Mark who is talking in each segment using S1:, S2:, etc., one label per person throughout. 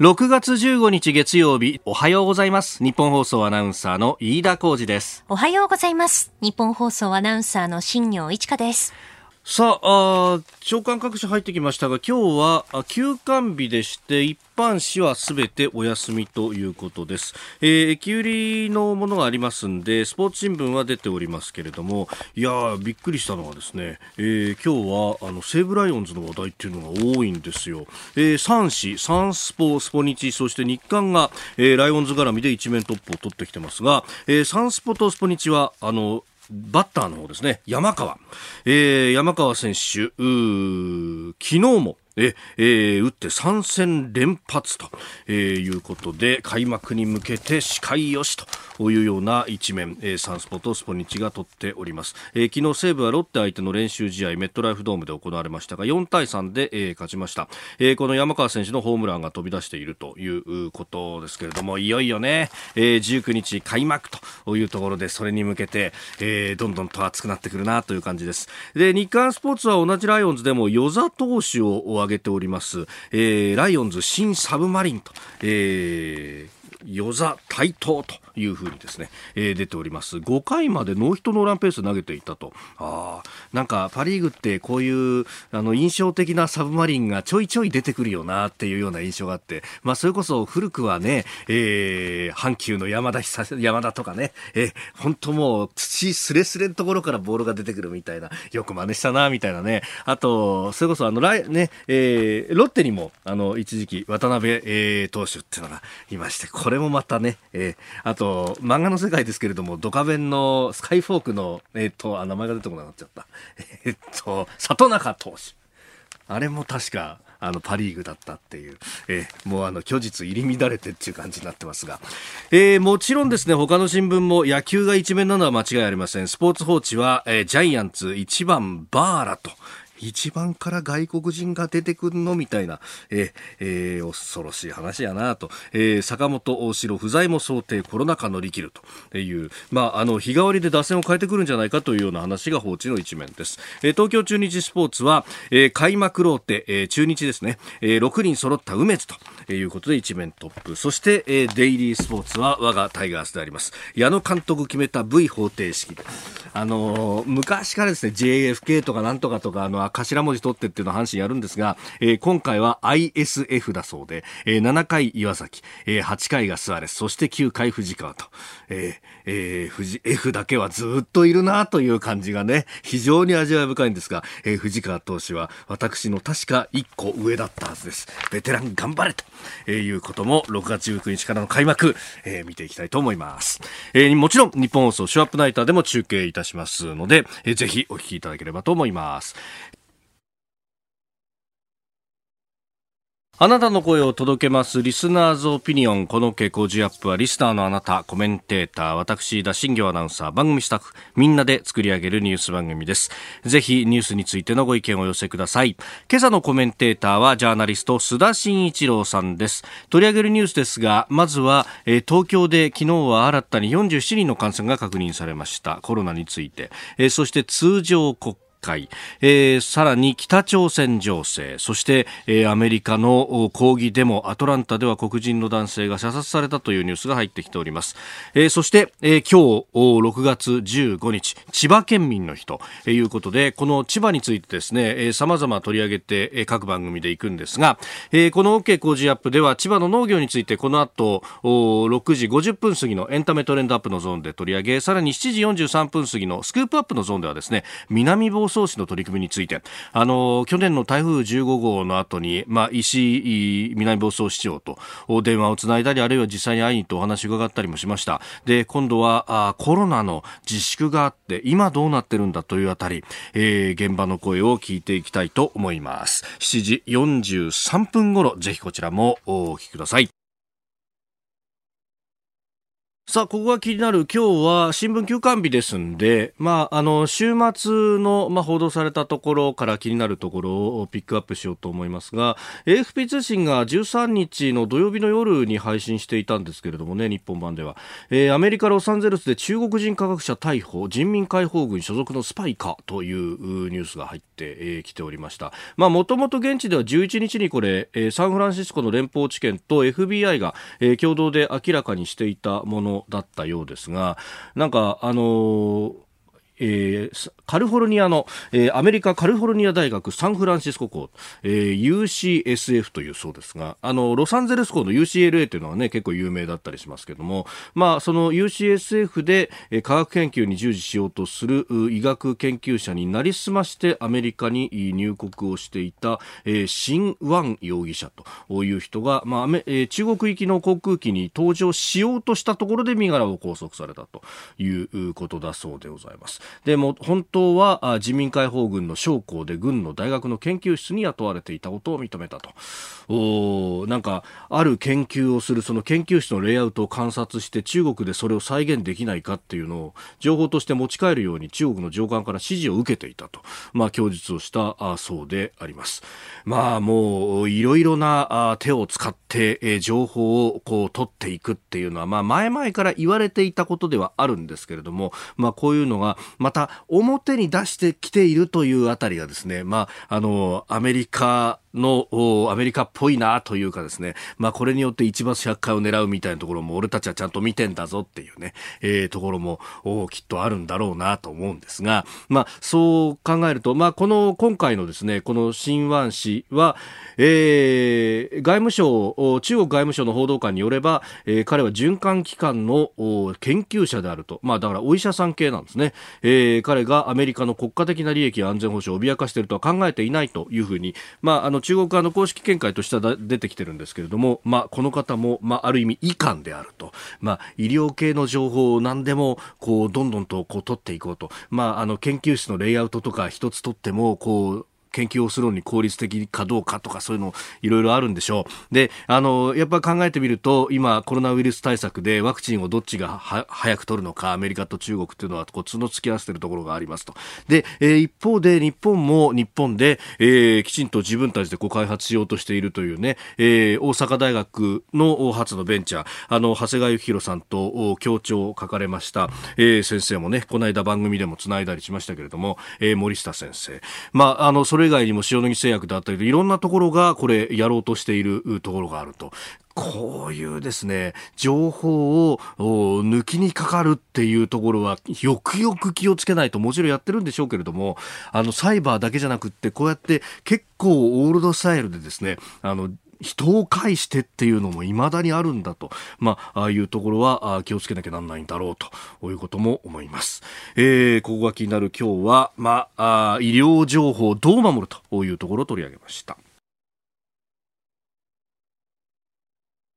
S1: 6月15日月曜日、おはようございます。日本放送アナウンサーの飯田浩二です。
S2: おはようございます。日本放送アナウンサーの新業一華です。
S1: さあ長官各社入ってきましたが今日は休館日でして一般紙はすべてお休みということです、えー、駅売りのものがありますんでスポーツ新聞は出ておりますけれどもいやびっくりしたのはですね、えー、今日はあの西武ライオンズの話題っていうのが多いんですよ、えー、3紙サンスポスポニチそして日刊が、えー、ライオンズ絡みで一面トップを取ってきてますが、えー、サンスポとスポニチはあのバッターの方ですね、山川。えー、山川選手、昨日も、え、えー、打って3戦連発と、えー、いうことで、開幕に向けて視界よしというような一面、えー、サンスポとスポニチが取っております。えー、昨日西武はロッテ相手の練習試合、メットライフドームで行われましたが、4対3で、えー、勝ちました。えー、この山川選手のホームランが飛び出しているということですけれども、いよいよね、えー、19日開幕というところで、それに向けて、えー、どんどんと熱くなってくるなという感じです。で、日刊スポーツは同じライオンズでも、与座投手を挙げております、えー、ライオンズ新サブマリンと、えー与座台頭というふうにですね、えー、出ております。5回までノーヒットノーランペース投げていたと。あなんかパ・リーグってこういうあの印象的なサブマリンがちょいちょい出てくるよなっていうような印象があって、まあ、それこそ古くはね、えー、阪急の山田山田とかね、えー、本当もう土すれすれのところからボールが出てくるみたいなよく真似したなみたいなね。あとそれこそあのライ、ねえー、ロッテにもあの一時期渡辺、えー、投手っていうのがいましてこれもまたね、えー、あとと漫画の世界ですけれどもドカベンのスカイフォークの、えー、とあ名前が出てこなくなっちゃった。えー、と里中投手。あれも確かあのパ・リーグだったっていう、えー、もうあの虚実入り乱れてっていう感じになってますが、えー、もちろんですね他の新聞も野球が一面なのは間違いありません。スポーツ報知は、えー、ジャイアンツ1番バーラと。1番から外国人が出てくるのみたいな、ええー、恐ろしい話やなと、えー、坂本大城不在も想定コロナ禍乗り切るという、まあ、あの日替わりで打線を変えてくるんじゃないかというような話が放置の一面です、えー、東京中日スポーツは、えー、開幕ローテ、えー、中日ですね、えー、6人揃った梅津と。いうことで一面トップ。そして、え、デイリースポーツは我がタイガースであります。矢野監督決めた V 方程式。あの、昔からですね JFK とかなんとかとかあの頭文字取ってっていうのを阪神やるんですが、え、今回は ISF だそうで、え、7回岩崎、え、8回がスアレス、そして9回藤川と、えーえー、藤 F だけはずっといるなという感じがね、非常に味わい深いんですが、えー、藤川投手は私の確か1個上だったはずです。ベテラン頑張れと、えー、いうことも6月19日からの開幕、えー、見ていきたいと思います。えー、もちろん日本放送ショーアップナイターでも中継いたしますので、えー、ぜひお聞きいただければと思います。あなたの声を届けます。リスナーズオピニオン。この傾向ジアップはリスナーのあなた。コメンテーター。私田新行アナウンサー。番組スタッフみんなで作り上げるニュース番組です。ぜひニュースについてのご意見をお寄せください。今朝のコメンテーターはジャーナリスト須田慎一郎さんです。取り上げるニュースですがまずは、えー、東京で昨日は新たに47人の感染が確認されました。コロナについて、えー、そして通常国会、えー、さらに北朝鮮情勢。そして、えー、アメリカの抗議デモ。アトランタでは黒人の男性が射殺されたというニュースが入ってきております、えー、そして、えー、今日6月15日。千葉県民の日ということでこの千葉についてですねさまざま取り上げて、えー、各番組で行くんですが、えー、この OK 工事アップでは千葉の農業についてこの後6時50分過ぎのエンタメトレンドアップのゾーンで取り上げさらに7時43分過ぎのスクープアップのゾーンではですね南房総市の取り組みについて。あの去年の台風15号の後に、まあ、石井南房総市長と電話をつないだりあるいは実際に会いにとお話を伺ったりもしました。で今度はあコロナの自粛があって今どうなってるんだというあたり、えー、現場の声を聞いていきたいと思います。7時43分頃ぜひこちらもお聞きください。さあ、ここが気になる今日は新聞休刊日ですんで、まあ、あの、週末の、まあ、報道されたところから気になるところをピックアップしようと思いますが、AFP 通信が13日の土曜日の夜に配信していたんですけれどもね、日本版では。えー、アメリカ・ロサンゼルスで中国人科学者逮捕、人民解放軍所属のスパイかというニュースが入ってき、えー、ておりました。まあ、もともと現地では11日にこれ、サンフランシスコの連邦地検と FBI が、えー、共同で明らかにしていたものだったようですが、なんか、あのーえー、カリフォルニアの、えー、アメリカカリフォルニア大学サンフランシスコ校、えー、UCSF というそうですが、あの、ロサンゼルス校の UCLA というのはね、結構有名だったりしますけども、まあ、その UCSF で、えー、科学研究に従事しようとする医学研究者になりすましてアメリカに入国をしていた、えー、シン・ワン容疑者という人が、まあ、えー、中国行きの航空機に搭乗しようとしたところで身柄を拘束されたということだそうでございます。でも本当は自民解放軍の将校で軍の大学の研究室に雇われていたことを認めたと。おなんかある研究をするその研究室のレイアウトを観察して中国でそれを再現できないかっていうのを情報として持ち帰るように中国の上官から指示を受けていたと、まあ、供述をしたそうであります。まあもういろいろな手を使って、え情報をこう取っていくっていうのは、まあ、前々から言われていたことではあるんですけれども、まあ、こういうのがまた表に出してきているというあたりがですね、まあ、あのアメリカのアメリカっぽいなというかですね、まあこれによって一罰百回を狙うみたいなところも俺たちはちゃんと見てんだぞっていうね、えー、ところもおきっとあるんだろうなと思うんですが、まあそう考えると、まあこの今回のですね、この新湾氏は、えー、外務省、中国外務省の報道官によれば、えー、彼は循環機関の研究者であると。まあだからお医者さん系なんですね。えー、彼がアメリカの国家的な利益や安全保障を脅かしているとは考えていないというふうに、まああの中国側の公式見解としては出てきてるんですけれども、まあ、この方も、まあ、ある意味遺憾であると、まあ、医療系の情報を何でもこうどんどんとこう取っていこうと、まあ、あの研究室のレイアウトとか一つ取ってもこう研究をするのに効率的かどうかとかそういうのいろいろあるんでしょう。で、あの、やっぱ考えてみると、今コロナウイルス対策でワクチンをどっちが早く取るのか、アメリカと中国っていうのはこう角突き合わせてるところがありますと。で、えー、一方で日本も日本で、えー、きちんと自分たちでこう開発しようとしているというね、えー、大阪大学の初のベンチャー、あの、長谷川幸宏さんと協調を書かれました、えー、先生もね、この間番組でもつないだりしましたけれども、えー、森下先生。まあ、あの、それれ以外にも塩野義製薬だったりいろんなところがこれやろうとしているところがあると。こういうですね、情報を抜きにかかるっていうところは、よくよく気をつけないと、もちろんやってるんでしょうけれども、あの、サイバーだけじゃなくって、こうやって結構オールドスタイルでですね、あの、人を介してっていうのも未だにあるんだと、まあ、あいうところは気をつけなきゃなんないんだろうということも思います。えー、ここが気になる今日は、まあ、あ医療情報をどう守るというところを取り上げました。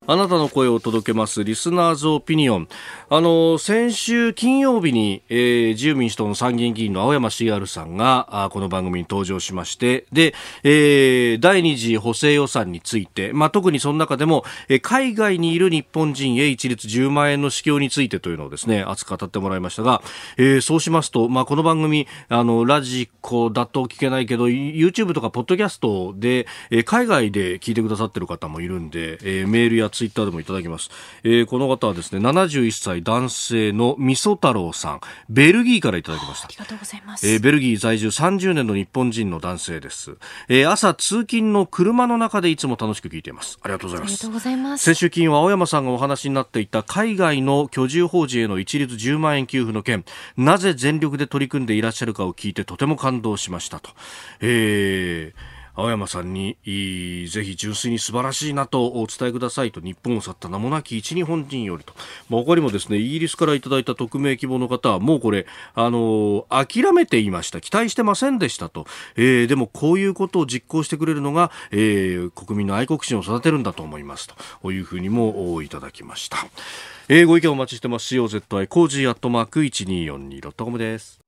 S1: あなたの声を届けますリスナーズオピニオン。あの、先週金曜日に、えー、自由民主党の参議院議員の青山茂春さんが、あこの番組に登場しまして、で、えー、第二次補正予算について、まあ、特にその中でも、えー、海外にいる日本人へ一律10万円の支給についてというのをですね、熱く語ってもらいましたが、えー、そうしますと、まあ、この番組、あの、ラジコだと聞けないけど、YouTube とかポッドキャストで、えー、海外で聞いてくださってる方もいるんで、えー、メールやツイッターでもいただきます。えー、この方はですね、71歳男性のみそ太郎さん、ベルギーからいただきました。あ
S2: りがとうございます。
S1: えー、ベルギー在住30年の日本人の男性です。えー、朝通勤の車の中でいつも楽しく聞いています。ありがとうございます。ありがとうございます。先週金は青山さんがお話になっていた海外の居住法人への一律10万円給付の件、なぜ全力で取り組んでいらっしゃるかを聞いてとても感動しましたと。えー青山さんにぜひ純粋に素晴らしいなとお伝えくださいと日本を去った名もなき一日本人よりと、まあ、他にもですねイギリスからいただいた匿名希望の方はもうこれあの諦めていました期待してませんでしたと、えー、でもこういうことを実行してくれるのが、えー、国民の愛国心を育てるんだと思いますというふうにもいただきました。えー、ご意見お待ちしてます。COZY コージーアットマーク 1242.com です。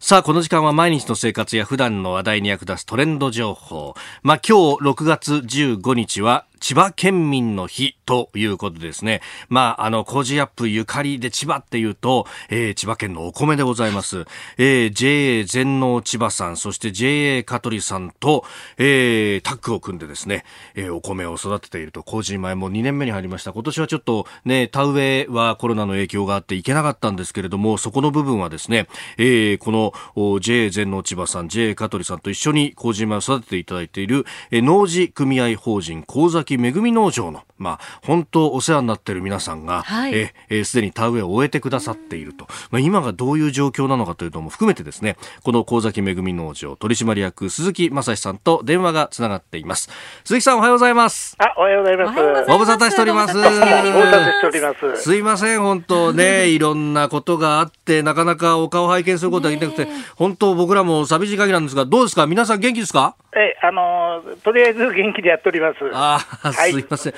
S1: さあ、この時間は毎日の生活や普段の話題に役立つトレンド情報。まあ、今日6月15日は千葉県民の日ということですね。まあ、あの、コージーアップゆかりで千葉っていうと、えー、千葉県のお米でございます。えー、JA 全農千葉さん、そして JA 香取さんと、えー、タッグを組んでですね、えー、お米を育てていると、コージー米も2年目に入りました。今年はちょっとね、田植えはコロナの影響があっていけなかったんですけれども、そこの部分はですね、えー、この JA 全農千葉さん、JA 香取さんと一緒にコージー米を育てていただいている、えー、農事組合法人神崎恵み農場の、まあ、本当お世話になっている皆さんが、はい、えー、すでに田植えを終えてくださっていると。まあ、今がどういう状況なのかというのも含めてですね、この神崎恵農場取締役鈴木正史さんと電話がつながっています。鈴木さんおはようございます。
S3: あ、おはようございます。
S1: ご無沙汰しております。ご
S3: 無沙汰しております。
S1: すいません、本当ね、いろんなことがあって、なかなかお顔拝見することができなくて、本当僕らも寂しい限りなんですが、どうですか？皆さん元気ですか？
S3: え、あの、とりあえず元気でやっております。
S1: あ、はい、すいません。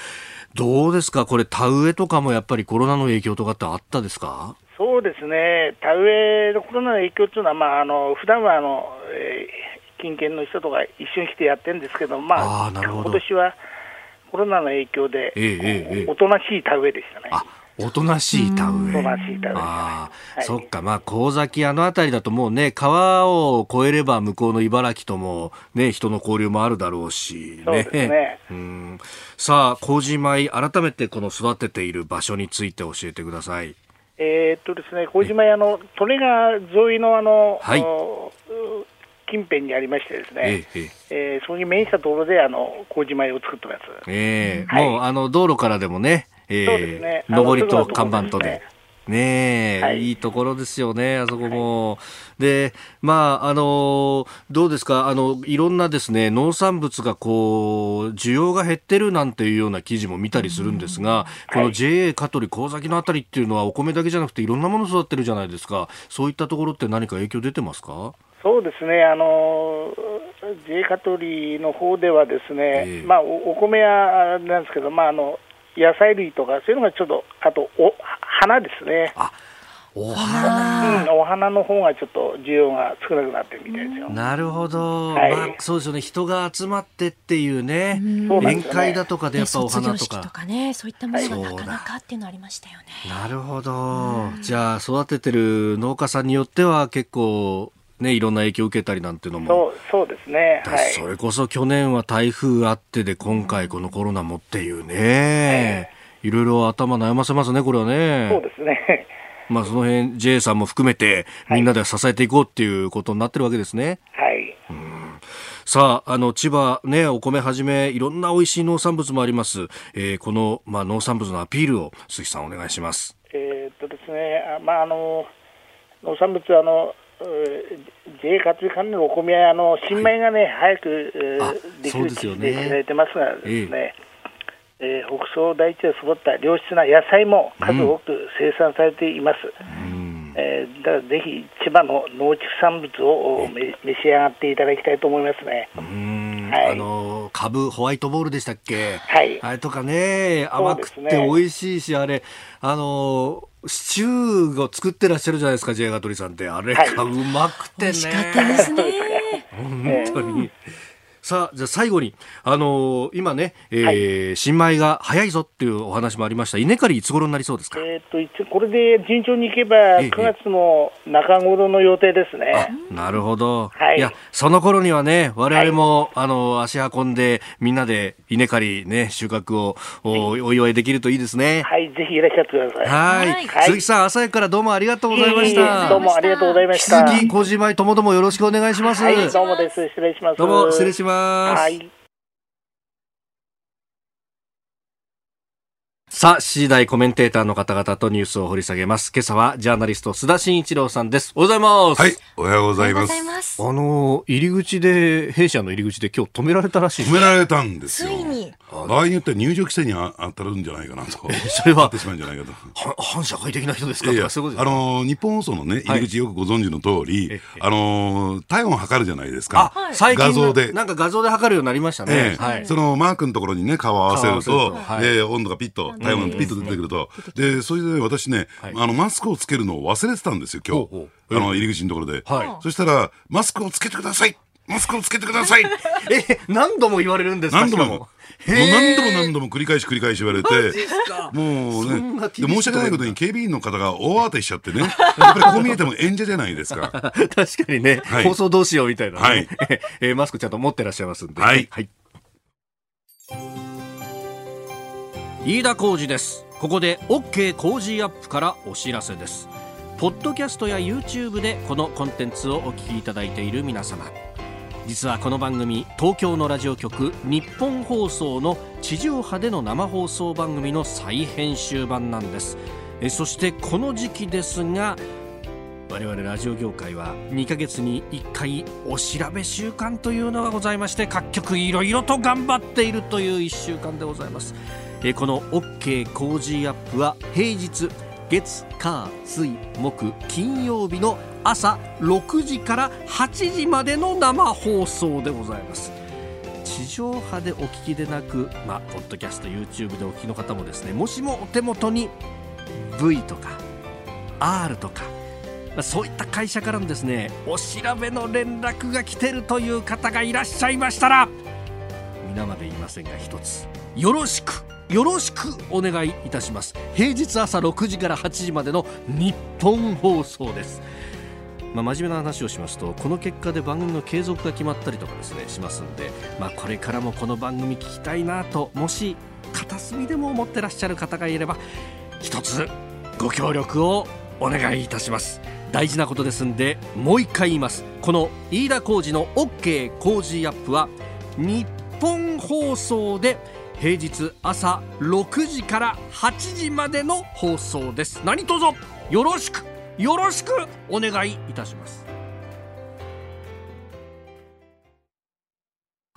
S1: どうですか？これ、田植えとかもやっぱりコロナの影響とかってあったですか？
S3: そうですね、田植えのコロナの影響っていうのは、まあ、あの普段はあの、えー、近県の人とか一緒に来てやってるんですけど、まあ、あ今年はコロナの影響で、えーえー、おとなしい田植えでしたね。
S1: おとなしい田植え。おとなしい田植え、はい、そっか、まあ、神崎あの辺りだともうね、川を越えれば向こうの茨城ともね、人の交流もあるだろうし、
S3: ね。そうですね。うん。
S1: さあ、麹米、改めてこの育てている場所について教えてください。
S3: えー、っとですね、麹米、あの、利根川沿いのあの、はい、近辺にありましてですね、えええー、そこに面したところであの麹米を作ってます。
S1: えー、はい、もうあの道路からでもね、えー、ね、上りと看板とで。ね。え、はい、いいところですよね、あそこも。はい、で、まあ、あの、どうですか、あの、いろんなですね、農産物がこう、需要が減ってるなんていうような記事も見たりするんですが、この JA 香取神崎のあたりっていうのはお米だけじゃなくていろんなもの育ってるじゃないですか。そういったところって何か影響出てますか？
S3: そうですね、あの J 香取の方ではですね、えー、まあお米屋なんですけど、まああの野菜類とかそういうのがちょっとあとお花ですね。
S1: お花、
S3: うん、お花の方がちょっと需要が少なくなってるみたいですよ。
S1: なるほど、はい、まあ、そうですよね、人が集まってっていうね、宴会だとかでやっぱお花とか。
S2: とかね、そういったものがなかなかっていうのありましたよね。
S1: なるほど、じゃあ育ててる農家さんによっては結構ね、いろんな影響を受けたりなんていうのも。
S3: そうそうですね。
S1: はい。それこそ去年は台風あってで、今回このコロナもっていうね、はい、いろいろ頭悩ませますね、これはね。
S3: そうですね。
S1: まあその辺 J さんも含めてみんなで支えていこうっていうことになってるわけですね。
S3: はい。
S1: さあ、あの、千葉ね、お米はじめ、いろんな美味しい農産物もあります。えー、この、まあ、農産物のアピールを、鈴木さんお願いします。
S3: えー、っとですね、あまあ、あの、農産物、あの、JA 活性関連のお米はあの新米がね、はい、早く、できる地域で知られてますがですね、えー、え。ー、北総大地で育った良質な野菜も数多く生産されています。うん、えー、だからぜひ千葉の農畜産物を召し上がっていただきたいと思いますね。
S1: はい、あの株ホワイトボールでしたっけ？
S3: はい。
S1: あれとかね甘くて美味しいし、ね、あれあのシチューを作ってらっしゃるじゃないですか、ジェイガトリさんって。あれがうまくてね。美
S2: 味しかったですね。
S1: 本当に。さあ、じゃあ最後に、あのー、今ね、えー、はい、新米が早いぞっていうお話もありました。稲刈りいつ頃になりそうですか？
S3: えっと、一応これで順調にいけば、9月の中頃の予定ですね。
S1: なるほど。はい。いや、その頃にはね、我々も、はい、あの、足運んで、みんなで稲刈りね、収穫をおお祝いできるといいですね。
S3: はい、ぜひいらっしゃってください。
S1: はい。鈴木さん、朝早くからどうもありがとうございました。
S3: どうもありがとうございました。
S1: 引き続き、小島ともどもよろしくお願いします。は
S3: い、どうもです。失礼します。
S1: どうも、失礼します。はい。さあ、次第コメンテーターの方々とニュースを掘り下げます。今朝はジャーナリスト須田慎一郎さんです。おはようございます。
S4: はい、おはようございます。
S1: あの、入り口で、弊社の入り口で今日止められたらしい
S4: 止められたんですよ。
S2: ついに。
S4: 場合によっては入場規制に当たるんじゃないかなと。
S1: それは。
S4: ってしまうんじゃないかと。
S1: 反社会的な人ですか？
S4: いやあの、日本放送のね、入り口よくご存知の通り、はい、あの、体温を測るじゃないですか。
S1: あ、最近画像で。なんか画像で測るようになりましたね。
S4: はい、そのマークのところにね、顔を合わせると、はい、温度がピッと、体温がピッと出てくると。で、それで私ね、あの、マスクをつけるのを忘れてたんですよ、今日。あの、入り口のところで。そしたら、マスクをつけてください。マスクをつけてください。
S1: え、何度も言われるんですか
S4: 何度も。も。う何度も何度も繰り返し繰り返し言われて、もうね、で申し訳ないことに警備員の方が大慌てしちゃってね、やっぱりこう見えても演者じゃないですか。
S1: 確かにね、はい、放送どうしようみたいな、ね、はい、えー、マスクちゃんと持ってらっしゃいますんで。
S4: はい。はい、
S1: 飯田浩二です。ここで OK 工事アップからお知らせです。ポッドキャストや YouTube でこのコンテンツをお聞きいただいている皆様。実はこの番組東京のラジオ局日本放送の地上波での生放送番組の再編集版なんですえそしてこの時期ですが我々ラジオ業界は2ヶ月に1回お調べ週間というのがございまして各局いろいろと頑張っているという1週間でございますこの OK 工事アップは平日月火水木金曜日の朝6時から8時までの生放送でございます。地上波でお聞きでなく、まあ、ポッドキャスト YouTube でお聞きの方もですねもしもお手元に V とか R とかそういった会社からのですねお調べの連絡が来てるという方がいらっしゃいましたら皆まで言いませんが一つよろしくよろしくお願いいたします。平日朝6時から8時までの日本放送です。まあ、真面目な話をしますとこの結果で番組の継続が決まったりとかですねしますんで、まあ、これからもこの番組聞きたいなともし片隅でも思ってらっしゃる方がいれば一つご協力をお願いいたします。大事なことですんでもう一回言います。この飯田浩二の OK 工事アップは日本放送で平日朝6時から8時までの放送です。何卒よろしくよろしくお願いいたします。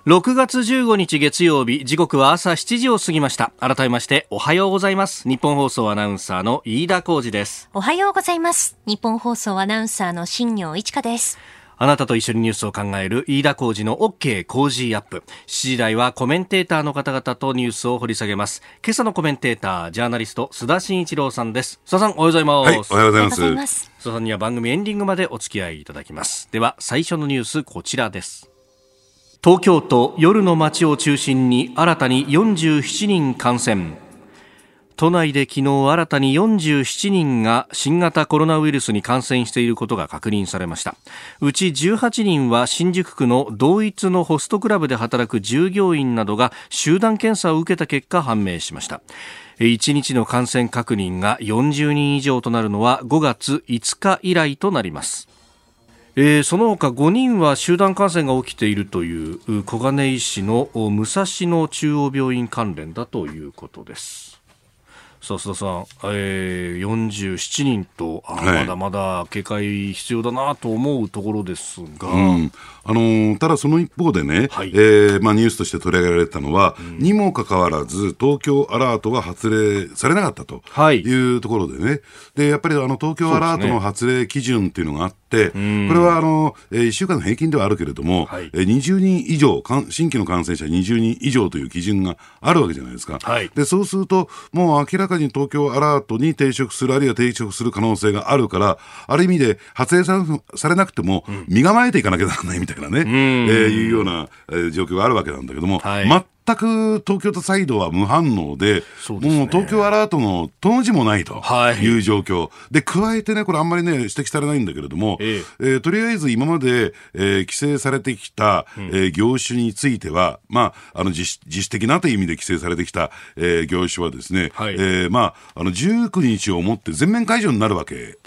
S1: 6月15日月曜日時刻は朝7時を過ぎました。改めましておはようございます。日本放送アナウンサーの飯田浩二です。
S2: おはようございます。日本放送アナウンサーの新業一華です。
S1: あなたと一緒にニュースを考える飯田浩二の OK 工事アップ。7時台はコメンテーターの方々とニュースを掘り下げます。今朝のコメンテーター、ジャーナリスト、須田慎一郎さんです。須田さん、おはようございます。はい、
S4: おはようございます。
S1: 須田さんには番組エンディングまでお付き合いいただきます。では、最初のニュース、こちらです。東京都夜の街を中心に新たに47人感染。都内で昨日新たに47人が新型コロナウイルスに感染していることが確認されました。うち18人は新宿区の同一のホストクラブで働く従業員などが集団検査を受けた結果判明しました。1日の感染確認が40人以上となるのは5月5日以来となります。えー、その他5人は集団感染が起きているという小金井市の武蔵野中央病院関連だということです。さあ須田さん、えー、47人とあ、はい、まだまだ警戒必要だなと思うところですが、うん、
S4: あのー、ただその一方でね、はい、えー、まあ、ニュースとして取り上げられたのは、うん、にもかかわらず、東京アラートが発令されなかったとい。うところでね、でやっぱりあの東京アラートの発令基準っていうのがあって、ね、これはあの、えー、1週間の平均ではあるけれども、はい、えー、20人以上、新規の感染者20人以上という基準があるわけじゃないですか。はい、でそうすると、もう明らかに東京アラートに抵触する、あるいは抵触する可能性があるから、ある意味で発令されなくても、身構えていかなきゃならないみたいなね、えー、いうような、えー、状況があるわけなんだけども、はい、全く東京都サイドは無反応で、でね、もう東京アラートのとの字もないという状況、はい、で加えてね、これ、あんまりね、指摘されないんだけれども、ええ。えー、とりあえず今まで、えー、規制されてきた、うん、えー、業種については、まあ、あの自自主的なという意味で規制されてきた、えー、業種はですね、はい、えー、まあ、あの19日をもって全面解除になるわけ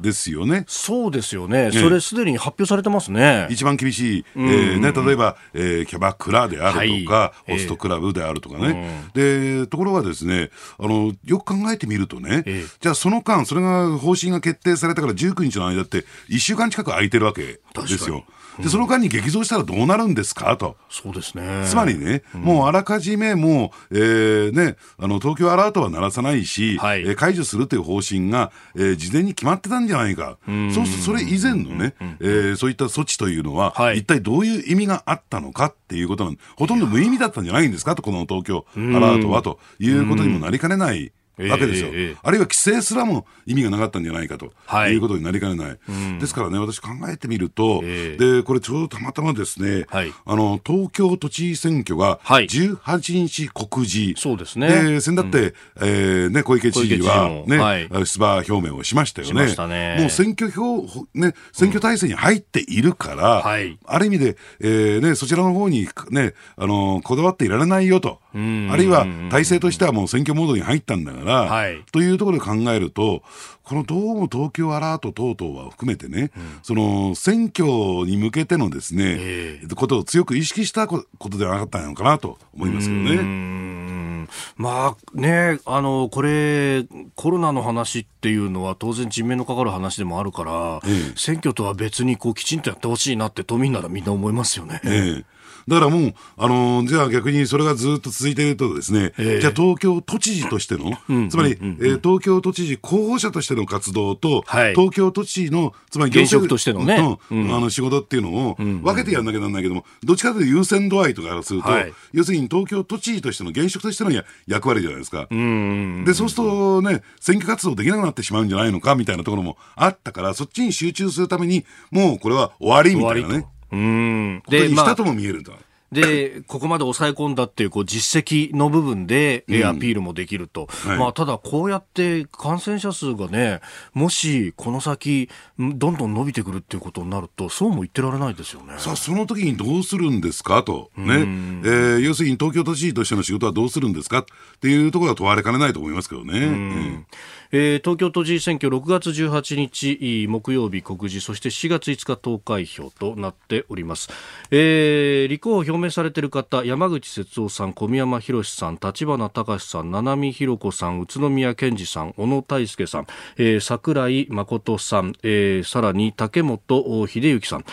S4: ですよね。
S1: そうですよね。それすでに発表されてますね。
S4: 一番厳しい、えー、ね、例えば、えー、キャバクラであるとか、はい、ホストクラブであるとかね。えー、で、ところがですね、あの、よく考えてみるとね、えー、じゃあその間、それが方針が決定されたから19日の間って1週間近く空いてるわけですよ。でその間に激増したらどうなるんですか？と。
S1: そうですね。
S4: つまりね、うん、もうあらかじめもう、えー、ね、あの、東京アラートは鳴らさないし、はい、えー、解除するという方針が、えー、事前に決まってたんじゃないか。うそうするとそれ以前のね、えー、そういった措置というのは、はい、一体どういう意味があったのかっていうことなんほとんど無意味だったんじゃないんですか？と、この東京アラートはということにもなりかねない。わけですよ、えー、あるいは規制すらも意味がなかったんじゃないかと、はい、いうことになりかねない、うん、ですからね、私考えてみると、えー、でこれちょうどたまたまですね、はい、あの東京都知事選挙が18日告示、
S1: そうですね。
S4: で、先だって、うん、えー、ね、小池知事はね、はい、出馬表明をしましたよね。ね。もう選挙票、ね、選挙体制に入っているから、うん。はい、ある意味で、えーね、そちらの方にね、あのこだわっていられないよと、あるいは体制としてはもう選挙モードに入ったんだから、はい、というところで考えると、このどうも東京アラート等々は含めてね、うん、その選挙に向けてのですね、えー、ことを強く意識したことではなかったのかなと思いますけどね。
S1: まあね、あの、これ、コロナの話っていうのは当然人命のかかる話でもあるから、ええ、選挙とは別にこうきちんとやってほしいなって都民ならみんな思いますよね。
S4: ええだからもう、あのー、じゃあ逆にそれがずっと続いているとですね、えー、じゃあ東京都知事としての、うん、つまり、えー、東京都知事候補者としての活動と、はい、東京都知事の、つまり
S1: 現職としてのね、
S4: うん、あの仕事っていうのを分けてやんなきゃなんないけども、どっちかというと優先度合いとかすると、はい、要するに東京都知事としての現職としての役割じゃないですか。で、そうするとね、選挙活動できなくなってしまうんじゃないのかみたいなところもあったから、そっちに集中するために、もうこれは終わりみたいなね。うん。で、したとも見えるんだ。
S1: で、ここまで抑え込んだっていうこう実績の部分で、うん、アピールもできると、はい、まあ、ただ、こうやって感染者数がね、もしこの先、どんどん伸びてくるっていうことになると、そうも言ってられないですよね。
S4: さあ、その時にどうするんですか？と、ね。えー、要するに東京都知事としての仕事はどうするんですか？っていうところは問われかねないと思いますけどね。うん。
S1: えー、東京都知事選挙6月18日木曜日告示そして4月5日投開票となっております、えー、立候補表明されている方山口節夫さん小宮山博さん立花隆さん七海博子さん宇都宮健二さん小野泰輔さん、えー、井誠さん、えー、さらに竹本秀幸さん。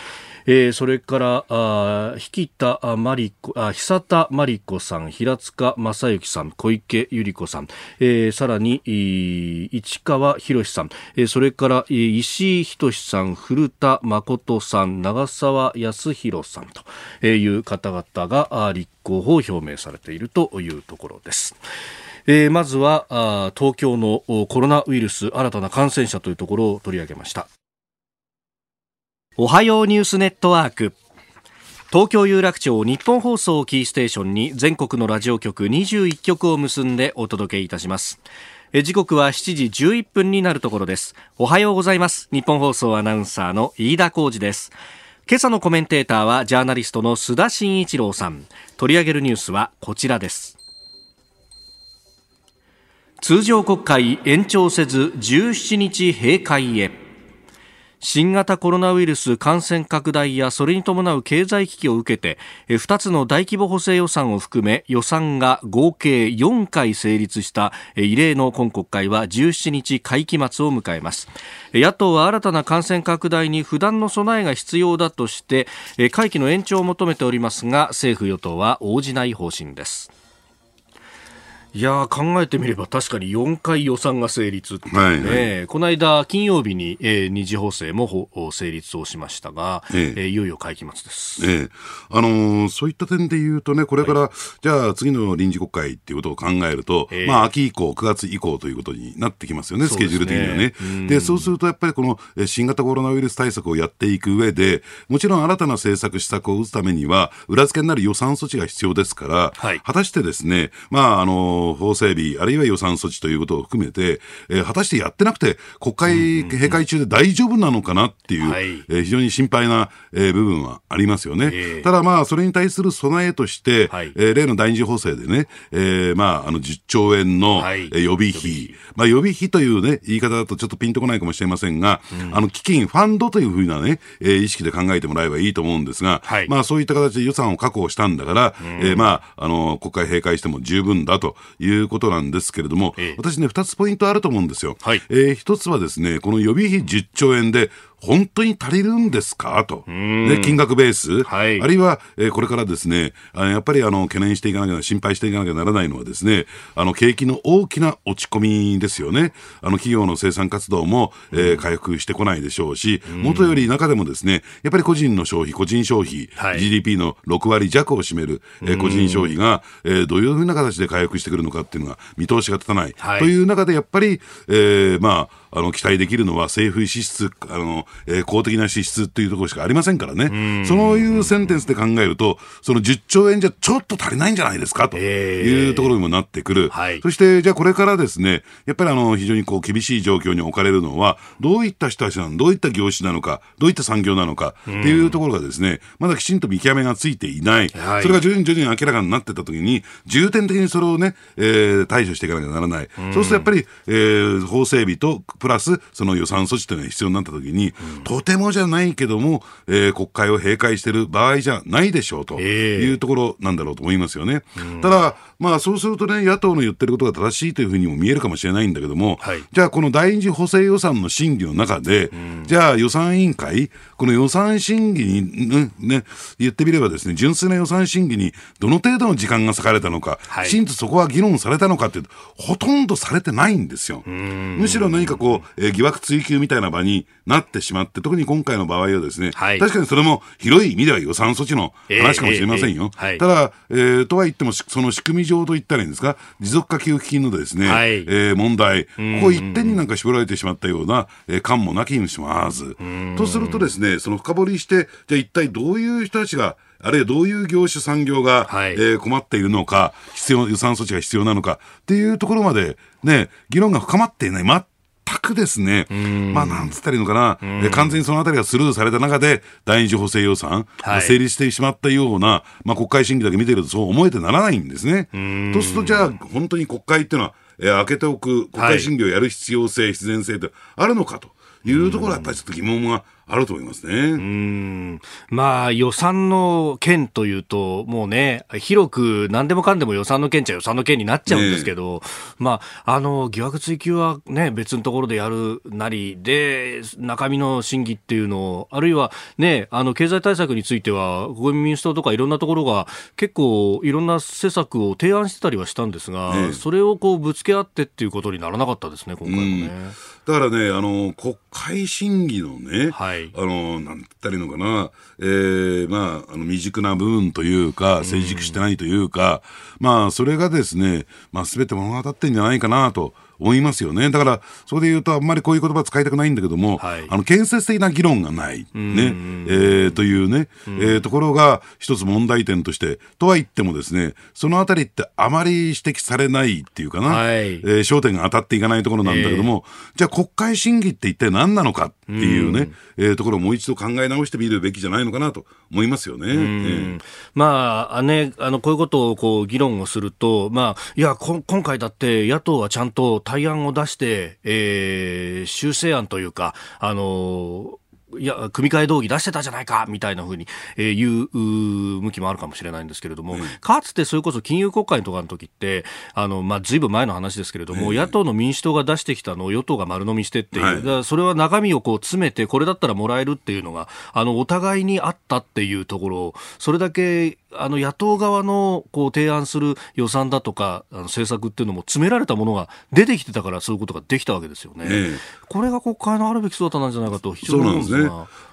S1: えー、それからあ引田真理子あ久田真理子さん平塚正幸さん小池百合子さん、えー、さらに市川博さん、えー、それから石井仁さん古田誠さん長澤康弘さんという方々が立候補を表明されているというところです。えー、まずは東京のコロナウイルス新たな感染者というところを取り上げましたおはようニュースネットワーク。東京有楽町日本放送キーステーションに全国のラジオ局21局を結んでお届けいたします。時刻は7時11分になるところです。おはようございます。日本放送アナウンサーの飯田浩二です。今朝のコメンテーターはジャーナリストの須田慎一郎さん。取り上げるニュースはこちらです。通常国会延長せず17日閉会へ。新型コロナウイルス感染拡大やそれに伴う経済危機を受けて2つの大規模補正予算を含め予算が合計4回成立した異例の今国会は17日会期末を迎えます。野党は新たな感染拡大に不断の備えが必要だとして会期の延長を求めておりますが政府与党は応じない方針です。いや考えてみれば確かに4回予算が成立ってね、はいはい、この間金曜日に、えー、二次補正も成立をしましたが、ええ。ー、いよいよ会期末です、
S4: ええ。あのー、そういった点で言うとねこれから、はい、じゃあ次の臨時国会っていうことを考えると、えー、まあ秋以降9月以降ということになってきますよねスケジュール的にはね。でそうするとやっぱりこの新型コロナウイルス対策をやっていく上でもちろん新たな政策施策を打つためには裏付けになる予算措置が必要ですから、はい、果たしてですねまああのー法整備、あるいは予算措置ということを含めて、えー、果たしてやってなくて、国会閉会中で大丈夫なのかなっていう、はい、えー、非常に心配な、えー、部分はありますよね。えー、ただまあ、それに対する備えとして、はい、えー、例の第二次補正でね、えー、まあ、あの、10兆円の、はい、予備費、まあ、予備費というね、言い方だとちょっとピンとこないかもしれませんが、うん、あの、基金、ファンドというふうなね、えー、意識で考えてもらえばいいと思うんですが、はい、まあ、そういった形で予算を確保したんだから、うん、えー、まあ、あの、国会閉会しても十分だということなんですけれども、ええ、私ね、2つポイントあると思うんですよ。はい、えー、1つはですね、この予備費10兆円で、本当に足りるんですか？と、ね、金額ベース、はい、あるいは、えー、これからですね、あやっぱりあの懸念していかなきゃ、心配していかなきゃならないのはですね、あの景気の大きな落ち込みですよね。あの企業の生産活動も、えー、回復してこないでしょうし、元より中でもですね、やっぱり個人の消費、個人消費、はい、GDP の6割弱を占める、えー、個人消費が、えー、どういうふうな形で回復してくるのかっていうのが見通しが立たない。はい、という中で、やっぱり、えー、まあ、あの期待できるのは政府支出、あのえー、公的な支出っていうところしかありませんからね、そういうセンテンスで考えると、その10兆円じゃちょっと足りないんじゃないですか？というところにもなってくる、えーはい、そしてじゃあこれからですね、やっぱりあの非常にこう厳しい状況に置かれるのは、どういった人たちなの、どういった業種なのか、どういった産業なのか？っていうところがですね、まだきちんと見極めがついていない、はい、それが徐々に徐々に明らかになってたときに、重点的にそれをね、えー、対処していかなきゃならない、そうするとやっぱり、えー、法整備とプラス、その予算措置というのが必要になったときに、うん、とてもじゃないけども、えー、国会を閉会している場合じゃないでしょうというところなんだろうと思いますよね。えー、ただ、まあそうするとね、野党の言ってることが正しいというふうにも見えるかもしれないんだけども、はい、じゃあこの第二次補正予算の審議の中で、うん、じゃあ予算委員会、この予算審議に、ね、ね、言ってみればですね、純粋な予算審議にどの程度の時間が割かれたのか、はい、きちんとそこは議論されたのかってほとんどされてないんですよ。むしろ何かこう、えー、疑惑追及みたいな場になってしまって、特に今回の場合はですね、はい、確かにそれも広い意味では予算措置の話かもしれませんよ。えーえー、ただ、えー、とは言っても、その仕組み上といったらいいんですか、持続化給付金のですね、はい、えー、問題、ここ一点になんか絞られてしまったような、えー、感もなきにします。とするとですね、その深掘りして、じゃあ一体どういう人たちが、あるいはどういう業種産業が、はい、えー、困っているのか、必要、予算措置が必要なのかっていうところまで、ね、議論が深まっていない。全くですね、まあなんつったらいいのかな、え完全にそのあたりがスルーされた中で、第二次補正予算、はい、成立してしまったような、まあ、国会審議だけ見てるとそう思えてならないんですね。とすると、じゃあ、本当に国会っていうのは、えー、開けておく、国会審議をやる必要性、はい、必然性ってあるのかというところは、やっぱりちょっと疑問があると思いますね。う
S1: ん。まあ、予算の件というと、もうね、広く何でもかんでも予算の件っちゃ予算の件になっちゃうんですけど、ね、まあ、あの、疑惑追及はね、別のところでやるなりで、中身の審議っていうのを、あるいはね、あの、経済対策については、国民民主党とかいろんなところが結構いろんな施策を提案してたりはしたんですが、ね、それをこうぶつけ合ってっていうことにならなかったですね、今回もね。
S4: だからね、あの、国会審議のね、はい、あの、なんて言ったらいいのかな、えー、まあ、あの、未熟な部分というか、成熟してないというか、うまあ、それがですね、まあ、すべて物語ってんじゃないかなと。思いますよね。だから、それで言うと、あんまりこういう言葉使いたくないんだけども、はい、あの、建設的な議論がない、ね、えー、というね、えー、ところが一つ問題点として、とは言ってもですね、そのあたりってあまり指摘されないっていうかな、はい、えー、焦点が当たっていかないところなんだけども、えー、じゃあ国会審議って一体何なのかっていうね、うえー、ところをもう一度考え直してみるべきじゃないのかなと思いますよね。えー、
S1: まあ、ね、あの、こういうことをこう議論をすると、まあ、いや、今回だって野党はちゃんと対案を出して、えー、修正案というか、あのいや、組み替え道義出してたじゃないかみたいなふうに、えー、言う向きもあるかもしれないんですけれども、うん、かつてそれこそ金融国会とかの時って、あの、まあ、ずいぶん前の話ですけれども、野党の民主党が出してきたのを与党が丸飲みしてっていう、はい、それは中身をこう詰めて、これだったらもらえるっていうのが、あの、お互いにあったっていうところそれだけあの野党側のこう提案する予算だとかあの政策っていうのも詰められたものが出てきてたからそういうことができたわけですよね。ねこれが国会のあるべき姿なんじゃないかと非常に思うんですね。だ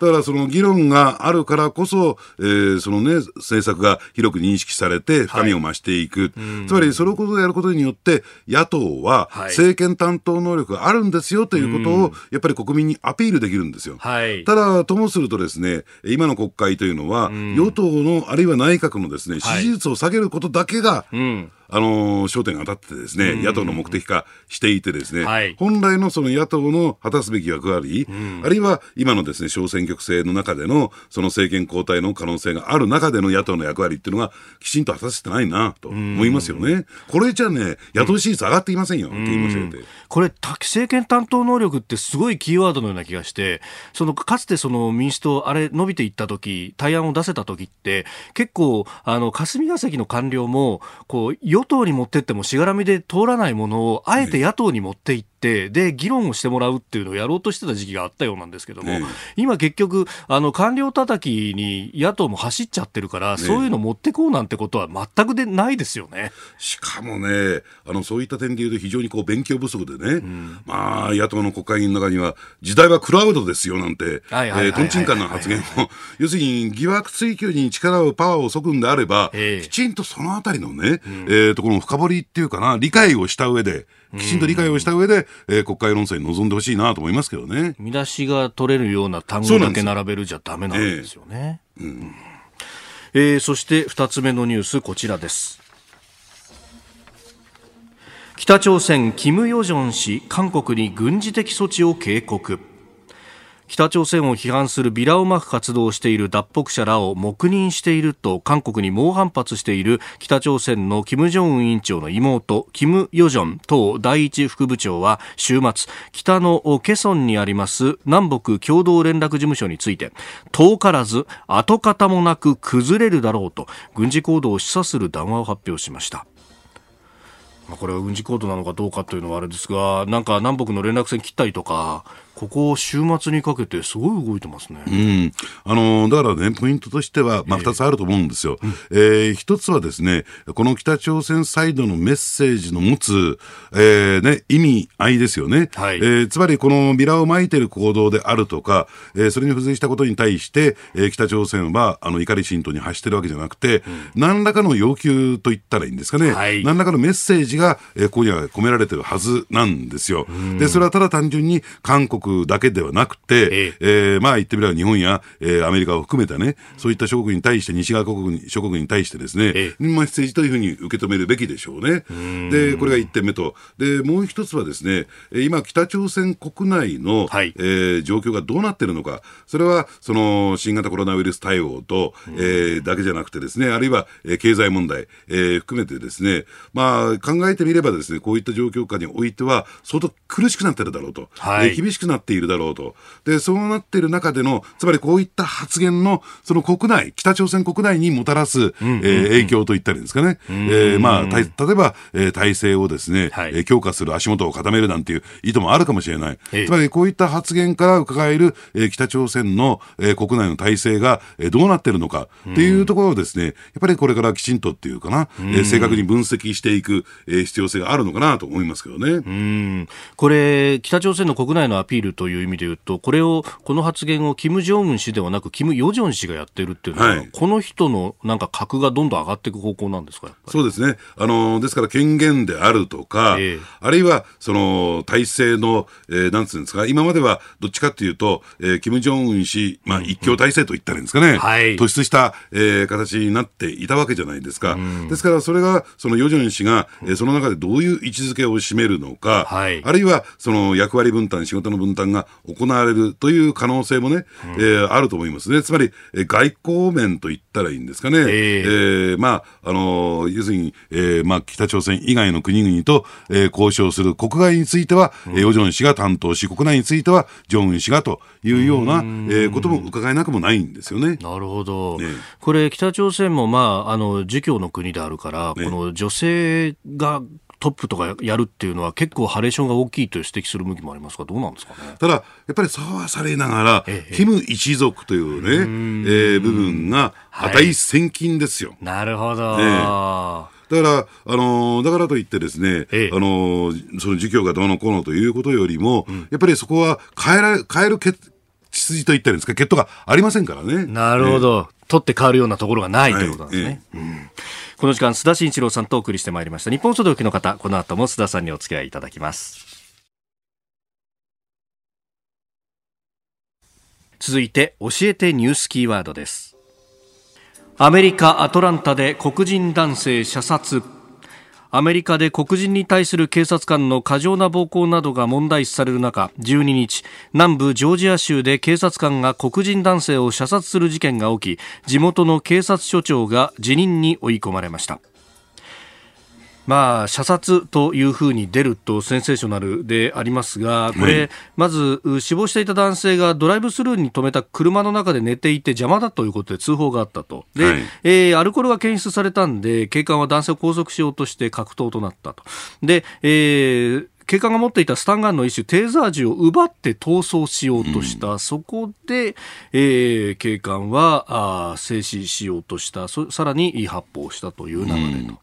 S4: からその議論があるからこそ、えー、そのね政策が広く認識されて深みを増していく。はい、つまりそれをことをやることによって野党は政権担当能力があるんですよということをやっぱり国民にアピールできるんですよ。はい、ただともするとですね今の国会というのは与党のあるいは内閣閣のですね、支持率を下げることだけが、うんあの焦点が当たってですね、野党の目的化していてですね、はい、本来のその野党の果たすべき役割、うん、あるいは今のですね、小選挙区制の中での、その政権交代の可能性がある中での野党の役割っていうのが、きちんと果たせてないなと思いますよね。うん、これじゃね、野党支持率上がっていませんよ、うん、
S1: これ、政権担当能力ってすごいキーワードのような気がして、そのかつてその民主党、あれ伸びていった時、対案を出せた時って、結構、あの、霞が関の官僚も、こう、与党に持ってってもしがらみで通らないものをあえて野党に持っていって、、で、議論をしてもらうっていうのをやろうとしてた時期があったようなんですけども、ね、今結局、あの、官僚叩きに野党も走っちゃってるから、ね、そういうの持ってこうなんてことは全くでないですよね。
S4: しかもね、あの、そういった点でいうと非常にこう勉強不足でね、うん、まあ、野党の国会議員の中には、時代はクラウドですよなんて、とんちんかんな発言を、要するに疑惑追及に力を、パワーを割くんであれば、きちんとそのあたりのね、うん、えー、ところの深掘りっていうかな、理解をした上で、きちんと理解をした上で、えー、国会論戦に臨んでほしいなと思いますけどね。
S1: 見出しが取れるような単語だけ並べるじゃダメなんですよね。えー、うんえー、そして2つ目のニュース、こちらです。北朝鮮、キム・ヨジョン氏、韓国に軍事的措置を警告。北朝鮮を批判するビラをまく活動をしている脱北者らを黙認していると韓国に猛反発している北朝鮮の金正恩委員長の妹キム・ヨジョン党第一副部長は週末北のケソンにあります南北共同連絡事務所について遠からず跡形もなく崩れるだろうと軍事行動を示唆する談話を発表しました。これは軍事行動なのかどうかというのはあれですが、なんか南北の連絡線切ったりとか、ここ週末にかけてすごい動いてますね。
S4: うん。あの、だからね、ポイントとしては、まあ、二つあると思うんですよ。えー、えー、一つはですね、この北朝鮮サイドのメッセージの持つ、えー、ね、意味合いですよね。はい。えー、つまり、このビラを撒いてる行動であるとか、えー、それに付随したことに対して、えー、北朝鮮は、あの、怒り心頭に発してるわけじゃなくて、うん、何らかの要求と言ったらいいんですかね。はい。何らかのメッセージが、えー、ここには込められてるはずなんですよ。で、それはただ単純に韓国国だけではなくて、ええ。えー、まあ言ってみれば日本や、えー、アメリカを含めたね、そういった諸国に対して、西側国に諸国に対してですね、ええ、まあ、政治というふうに受け止めるべきでしょうね。で、これが1点目と。で、もう一つはですね、今、北朝鮮国内の、はい、えー、状況がどうなってるのか、それは、その、新型コロナウイルス対応と、えー、だけじゃなくてですね、あるいは、えー、経済問題、えー、含めてですね、まあ、考えてみればですね、こういった状況下においては、相当苦しくなってるだろうと。はい、厳しくなっているだろうと。で、そうなっている中での、つまりこういった発言の、その国内、北朝鮮国内にもたらす、うんうんうん、えー、影響といったらいいんですかね。えー、まあ、例えば、えー、体制をですね、はい、えー、強化する足元を固めるなんていう意図もあるかもしれない。つまりこういった発言から伺える、えー、北朝鮮の、えー、国内の体制が、えー、どうなってるのかっていうところをですね、やっぱりこれからきちんとっていうかな、えー、正確に分析していく、えー、必要性があるのかなと思いますけどね。うん
S1: これ、北朝鮮の国内のアピールという意味で言うと、これを、この発言を金正恩氏ではなく、キム・ヨジョン氏がやってるっていうのは、はい、この人のなんか格がどんどん上がっていく方向なんですか、
S4: そうですね。あの、ですから権限であるとか、えー、あるいは、その、体制の、えー、なんつうんですか、今まではどっちかっていうと、えー、金正恩氏、まあ、一強体制と言ったらいいんですかね、はい、突出した、えー、形になっていたわけじゃないですか。ですから、それが、そのヨジョン氏が、えー、その中でどういう位置づけを占めるのか、はい、あるいは、その役割分担、仕事の分担が行われるという可能性もね、うん、えー、あると思いますね。つまり、えー、外交面と言ったらいいんですかね。えー、えー、まあ、あのー、要するに、えー、まあ、北朝鮮以外の国々と、えー、交渉する国外については、うん、ヨジョン氏が担当し、国内については、ジョンウン氏がというような、うえー、ことも伺えなくもないんですよね。
S1: なるほど。ね、これ、北朝鮮も、まあ、あの、儒教の国であるから、ね、この女性がトップとかやるっていうのは結構ハレーションが大きいと指摘する向きもありますがどうなんですかね？
S4: ただやっぱりそうはされながら、ええ、キム一族というね、えー、部分が値千金ですよ、は
S1: い、なるほど、ね
S4: だから、あのー、だからといってですね、ええ、あのー、その儒教がどうのこうのということよりも、うん、やっぱりそこは変えられ、変える血筋といったんですか、血統がありませんからね。
S1: なるほど。え、取って変わるようなところがないということなんですね。うんこの時間須田慎一郎さんとお送りしてまいりました。日本書道の方この後も須田さんにお付き合いいただきます。続いて教えてニュースキーワードです。アメリカ・アトランタで黒人男性射殺。アメリカで黒人に対する警察官の過剰な暴行などが問題視される中12日南部ジョージア州で警察官が黒人男性を射殺する事件が起き地元の警察署長が辞任に追い込まれました。まあ、射殺というふうに出るとセンセーショナルでありますが、これ、まず死亡していた男性がドライブスルーに止めた車の中で寝ていて邪魔だということで通報があったと。で、はい、えー、アルコールが検出されたんで、警官は男性を拘束しようとして格闘となったと。で、えー警官が持っていたスタンガンの一種テーザー銃を奪って逃走しようとした、うん、そこで、えー、警官はあ静止しようとしたさらに発砲したという流れと。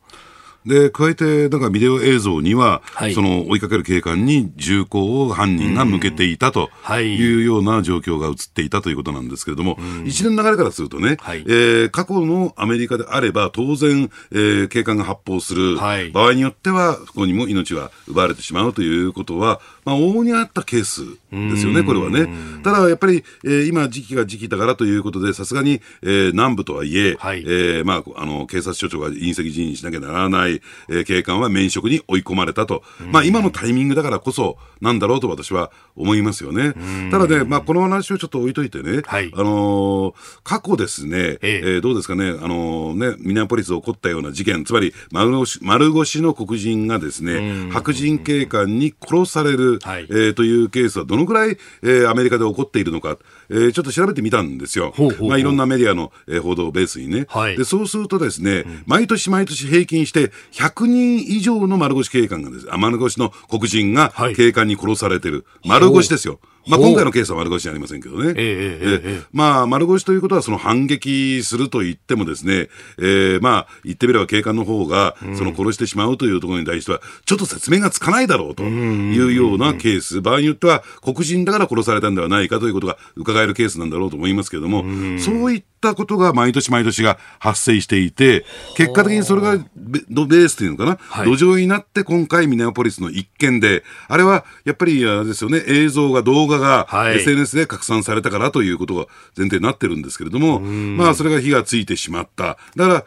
S4: で、加えて、なんかビデオ映像には、はい、その追いかける警官に銃口を犯人が向けていたとい。うような状況が映っていたということなんですけれども、一連の流れからするとね、はい、えー、過去のアメリカであれば、当然、えー、警官が発砲する、はい、場合によっては、ここにも命が奪われてしまうということは、まあ、往々にあったケースですよね、これはね。ただ、やっぱり、えー、今、時期が時期だからということで、さすがに、えー、南部とはいえ、はい、えー、まあ、あの、警察署長が隕石辞任しなきゃならない、えー、警官は免職に追い込まれたと。まあ、今のタイミングだからこそ、なんだろうと私は思いますよね。ただね、まあ、この話をちょっと置いといてね、はい、あのー、過去ですね、ええ。えー、どうですかね、あのー、ね、ミネアポリスで起こったような事件、つまり丸腰、丸腰の黒人がですね、白人警官に殺される、はい、えー、というケースはどのくらい、えー、アメリカで起こっているのか、えー、ちょっと調べてみたんですよ。ほうほうほうまあ、いろんなメディアの、えー、報道をベースにね。はい、で、そうするとですね、うん、毎年毎年平均して100人以上の丸腰警官がです、あ丸腰の黒人が警官に殺されてる。はい、丸腰ですよ。まあ、今回のケースは丸腰じゃありませんけどね。えー、えー、えー、まあ、丸腰ということは、その反撃すると言ってもですね、えー、まあ、言ってみれば警官の方が、その殺してしまうというところに対しては、ちょっと説明がつかないだろうというようなケース、場合によっては、黒人だから殺されたんではないかということが伺えるケースなんだろうと思いますけれども、そういったことが毎年毎年が発生していて、結果的にそれがベースというのかな、はい、土壌になって今回ミネアポリスの一件で、あれはやっぱりあれですよね、映像が動画が SNS で拡散されたからということが前提になってるんですけれども、まあそれが火がついてしまった。だから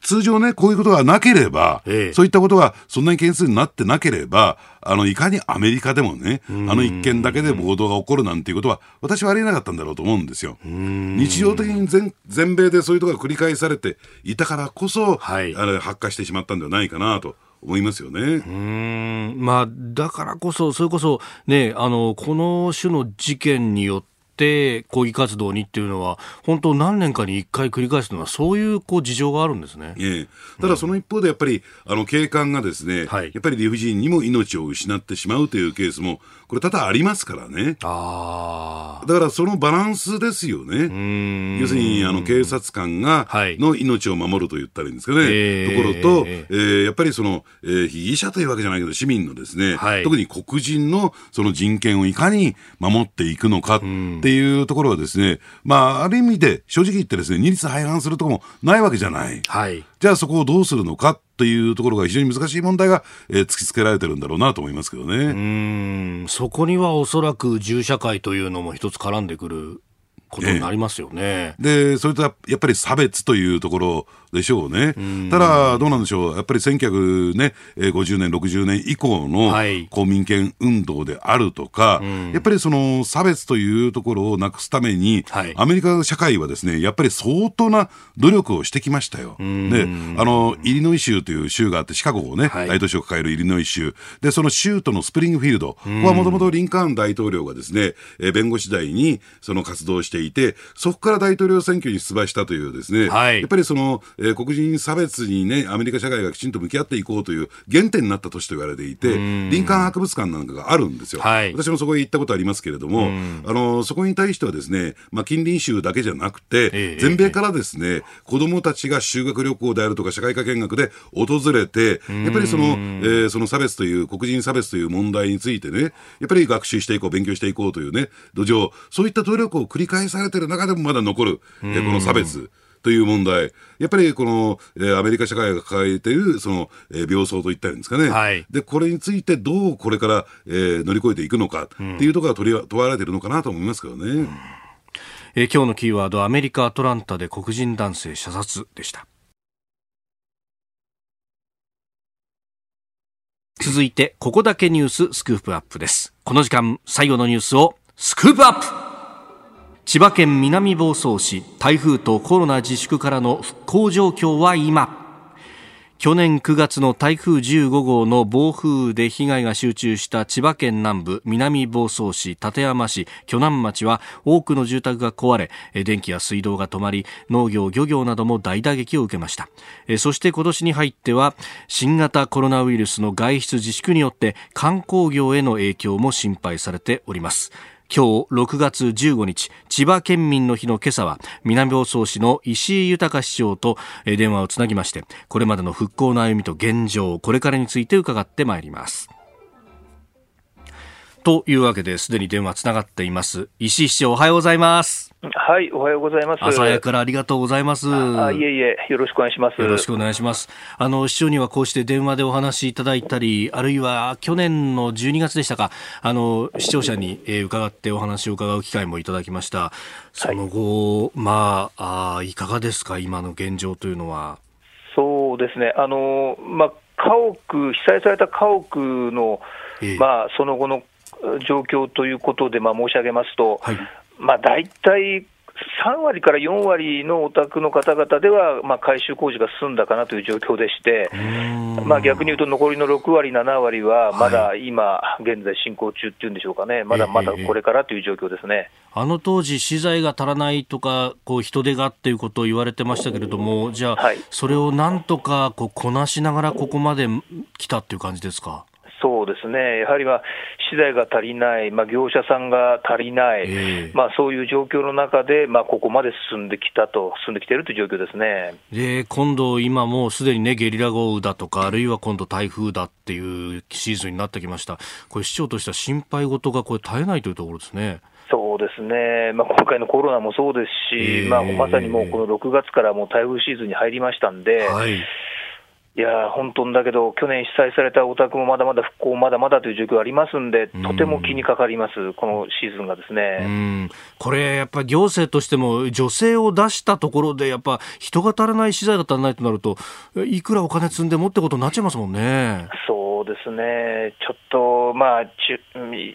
S4: 通常ね、こういうことがなければ、ええ、そういったことがそんなに件数になってなければ、あの、いかにアメリカでもね、あの一件だけで暴動が起こるなんていうことは、私はありえなかったんだろうと思うんですよ。日常的に全全米でそういうことが繰り返されていたからこそ、はい、あれ発火してしまったんではないかなと。思いますよね。う
S1: ん。まあ、だからこそ、それこそ、ね、あの、この種の事件によって、抗議活動にっていうのは、本当、何年かに1回繰り返すのは、そういうこう事情があるんですね、
S4: ええ、ただその一方で、やっぱり、あの警官がですね、はい、やっぱり理不尽にも命を失ってしまうというケースも、これ、多々ありますからね。あだからそのバランスですよね。要するにあの警察官が、の命を守ると言ったらいいんですかね、えー、ところと、えー、やっぱりその、えー、被疑者というわけじゃないけど、市民のですね、はい、特に黒人のその人権をいかに守っていくのかってっていうところはですね、まあ、ある意味で正直言ってですね、二律背反するところもないわけじゃない。はい。じゃあそこをどうするのかというところが非常に難しい問題が、えー、突きつけられてるんだろうなと思いますけどね。う
S1: ん、そこにはおそらく銃社会というのも一つ絡んでくることになりますよね。
S4: で、それとやっぱり差別というところでしょうね。ただ、どうなんでしょう。やっぱり1950年、60年以降の公民権運動であるとか、はい、やっぱりその差別というところをなくすために、はい、アメリカ社会はですね、やっぱり相当な努力をしてきましたよ。で、あの、イリノイ州という州があって、シカゴをね、はい、大都市を抱えるイリノイ州。で、その州都のスプリングフィールド。ここはもともとリンカーン大統領がですね、弁護士代にその活動していて、そこから大統領選挙に出馬したというですね、やっぱりその、えー、黒人差別にね、アメリカ社会がきちんと向き合っていこうという原点になった年と言われていて、林間博物館なんかがあるんですよ。はい、私もそこへ行ったことありますけれども、あの、そこに対してはですね、まあ、近隣州だけじゃなくて、え全米からですね、子供たちが修学旅行であるとか社会科見学で訪れて、やっぱりその、えー、その差別という、黒人差別という問題についてね、やっぱり学習していこう、勉強していこうというね、土壌、そういった努力を繰り返されてる中でもまだ残る、えこの差別。という問題、やっぱりこの、えー、アメリカ社会が抱えているその、えー、病巣といったんですかね、はい、でこれについてどうこれから、えー、乗り越えていくのかっていうところが問り問われているのかなと思いますけどね、うん、
S1: えー、今日のキーワード、アメリカ・アトランタで黒人男性射殺でした。続いて、ここだけニューススクープアップです。この時間、最後のニュースをスクープアップ千葉県南房総市台風とコロナ自粛からの復興状況は今。去年9月の台風15号の暴風雨で被害が集中した千葉県南部南房総市館山市鋸南町は多くの住宅が壊れ電気や水道が止まり農業漁業なども大打撃を受けました。そして今年に入っては新型コロナウイルスの外出自粛によって観光業への影響も心配されております。今日6月15日千葉県民の日の今朝は南房総市の石井豊市長と電話をつなぎましてこれまでの復興の歩みと現状これからについて伺ってまいります。というわけですでに電話つながっています石井市長おはようございます
S5: はい、おはようございます。
S1: 朝早からありがとうございます。あ
S5: いえいえ、よろしくお願いします。
S1: よろしくお願いします。あの、市長にはこうして電話でお話しいただいたり、あるいは去年の12月でしたか、あの、視聴者に、えー、伺ってお話を伺う機会もいただきました。その後、はい、まあ、あいかがですか、今の現状というのは。
S5: そうですね、あの、まあ、家屋、被災された家屋の、えー、まあ、その後の状況ということで、まあ、申し上げますと、はい。まあ、大体3割から4割のお宅の方々では、まあ、改修工事が進んだかなという状況でして、まあ、逆に言うと、残りの6割、7割は、まだ今、現在進行中っていうんでしょうかね、まだまだこれからという状況ですね、
S1: あの当時、資材が足らないとか、こう人手がっていうことを言われてましたけれども、じゃあ、はい、それをなんとかこうこなしながら、ここまで来たっていう感じですか？
S5: そうですね、やはりは資材が足りない、まあ、業者さんが足りない、えー、まあ、そういう状況の中で、まあ、ここまで進んできたと、進んできているという状況ですね。
S1: で今度、今もうすでに、ね、ゲリラ豪雨だとか、あるいは今度、台風だっていうシーズンになってきました、これ、市長としては心配事がこれ、絶えないというところですね。
S5: そうですね、まあ、今回のコロナもそうですし、えー、まあ、まさにもうこの6月からもう台風シーズンに入りましたんで、はいいや本当だけど、去年被災されたお宅もまだまだ復興、まだまだという状況ありますんで、とても気にかかります、このシーズンがですね。
S1: これ、やっぱり行政としても、女性を出したところで、やっぱ人が足らない、資材が足らないとなると、いくらお金積んでもってことになっちゃいますもんね。
S5: そうですね、ちょっと、まあ、ち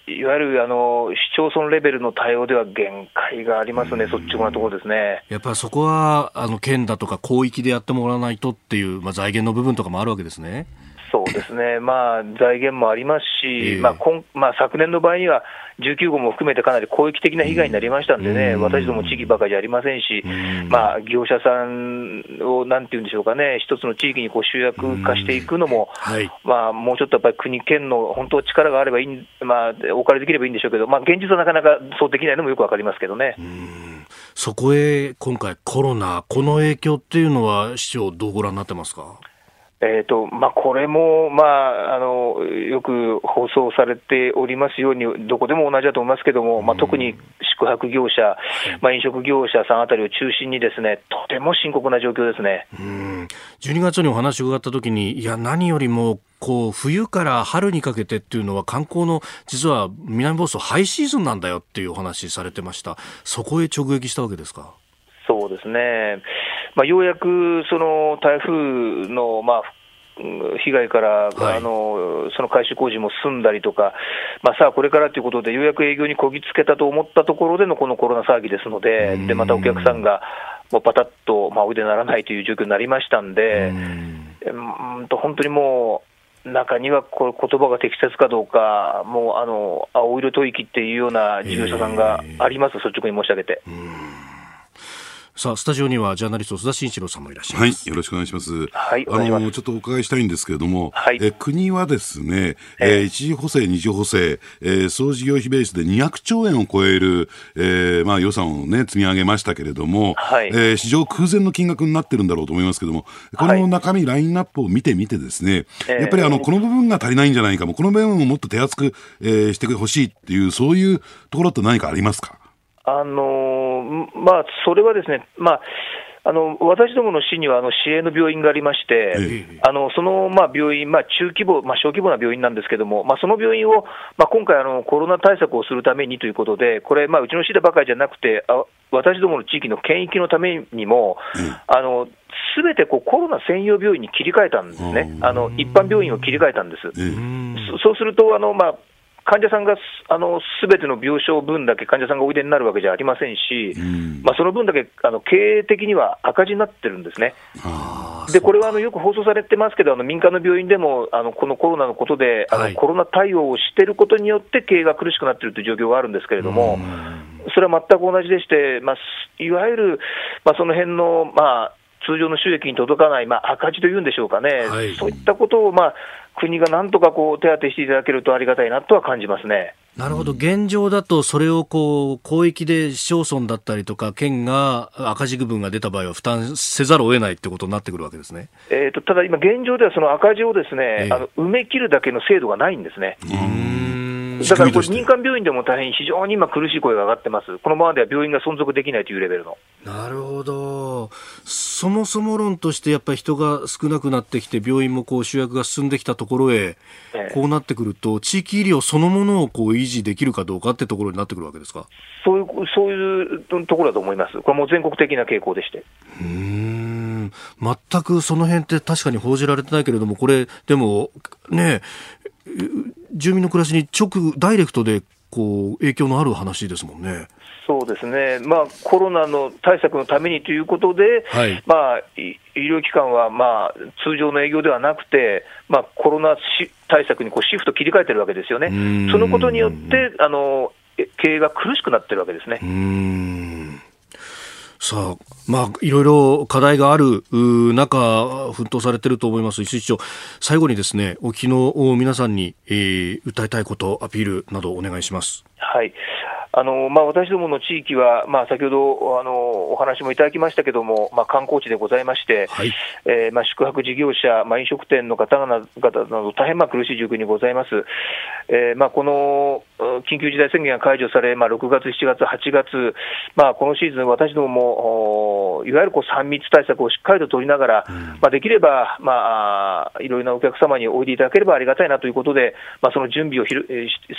S5: いわゆるあの市町村レベルの対応では限界がありますね、率直なところですね。
S1: やっぱりそこはあの県だとか広域でやってもらわないとっていう、まあ、財源の部分とかもあるわけですね。
S5: そうですね、まあ、財源もありますし、えー、まあ今まあ、昨年の場合には、19号も含めてかなり広域的な被害になりましたんでね、うん、私ども地域ばかりじゃありませんし、うん、まあ、業者さんをなんていうんでしょうかね、一つの地域にこう集約化していくのも、うん。はい、まあ、もうちょっとやっぱり国、県の本当、力があればいい、まあ、お借りできればいいんでしょうけど、まあ、現実はなかなかそうできないのもよくわかりますけどね。
S1: そこへ今回、コロナ、この影響っていうのは、市長、どうご覧になってますか？
S5: えーとまあ、これも、まああの、よく放送されておりますように、どこでも同じだと思いますけれども、まあ、特に宿泊業者、まあ、飲食業者さんあたりを中心に、ですねとても深刻な状況ですね。
S1: うん。12月にお話を伺ったときに、いや、何よりもこう冬から春にかけてっていうのは、観光の実は南房総、ハイシーズンなんだよっていうお話されてました、そこへ直撃したわけですか？
S5: そうですね、まあ、ようやくその台風の、まあ、被害から、はい、あのその改修工事も済んだりとか、まあ、さあ、これからということで、ようやく営業にこぎつけたと思ったところでのこのコロナ騒ぎですので、でまたお客さんがもうパタッと、まあ、おいでならないという状況になりましたんで、うん。と本当にもう、中にはこれ言葉が適切かどうか、もうあの青色吐息っていうような事業者さんがあります、率直に申し上げて。
S1: さあスタジオにはジャーナリスト須田慎一郎さんもいらっしゃいます。
S4: はい、よろしくお願いします。
S5: はい、
S4: あのちょっとお伺いしたいんですけれども、はい、え国はですね、えー、一次補正、二次補正、えー、総事業費ベースで200兆円を超える、えー、まあ予算をね積み上げましたけれども、はい、えー、史上空前の金額になってるんだろうと思いますけれども、この中身、ラインナップを見てみてですね、やっぱりあのこの部分が足りないんじゃないかも、この部分をもっと手厚く、えー、してほしいっていうそういうところって何かありますか？
S5: あのまあ、それはですね、まあ、あの私どもの市にはあの市営の病院がありまして、あのそのまあ病院、まあ、中規模、まあ、小規模な病院なんですけれども、まあ、その病院を、まあ、今回あの、コロナ対策をするためにということで、これ、まあ、うちの市でばかりじゃなくて、あ私どもの地域の県域のためにも、すべてこうコロナ専用病院に切り替えたんですね、あの一般病院を切り替えたんです。そうするとあの、まあ患者さんがすべての病床分だけ患者さんがおいでになるわけじゃありませんし、うん、まあ、その分だけあの経営的には赤字になってるんですね。でこれはあのよく放送されてますけど、あの民間の病院でもあのこのコロナのことで、あのコロナ対応をしていることによって経営が苦しくなっているという状況があるんですけれども、それは全く同じでして、まあ、いわゆる、まあ、その辺のまあ通常の収益に届かない、まあ、赤字というんでしょうかね、はい、そういったことを、まあ、国がなんとかこう手当てしていただけるとありがたいなとは感じますね。
S1: なるほど、現状だと、それをこう広域で市町村だったりとか、県が赤字区分が出た場合は、負担せざるを得ないってことになってくるわけですね、
S5: えーと、ただ今、現状ではその赤字をですね、えー、あの埋め切るだけの制度がないんですね。だからこれ、民間病院でも大変非常に今、苦しい声が上がってます、このままでは病院が存続できないというレベルの。
S1: なるほど、そもそも論として、やっぱり人が少なくなってきて、病院もこう集約が進んできたところへ、えこうなってくると、地域医療そのものをこう維持できるかどうかってところになってくるわけですか？
S5: そういうそういうところだと思います、これも全国的な傾向でして。
S1: うん。全くその辺って確かに報じられてないけれども、これ、でもね、住民の暮らしに直、ダイレクトでこう影響のある話ですもんね。
S5: そうですね、まあ、コロナの対策のためにということで、はい、まあ、医療機関は、まあ、通常の営業ではなくて、まあ、コロナ対策にこうシフト切り替えてるわけですよね、そのことによってあの経営が苦しくなってるわけですね。
S1: さあ、まあ、いろいろ課題がある中、奮闘されていると思います、石井市長、最後にですね、昨日皆さんに、えー、訴えたいこと、アピールなどお願いします。
S5: はい。あのまあ、私どもの地域は、まあ、先ほどあのお話もいただきましたけれども、まあ、観光地でございまして、はい、えー、まあ、宿泊事業者、まあ、飲食店の方々など、大変まあ苦しい状況にございます。えーまあ、この緊急事態宣言が解除され、まあ、6月、7月、8月、まあ、このシーズン、私どももいわゆるこう3密対策をしっかりと取りながら、うん、まあ、できれば、まあ、いろいろなお客様においでいただければありがたいなということで、まあ、その準備をひる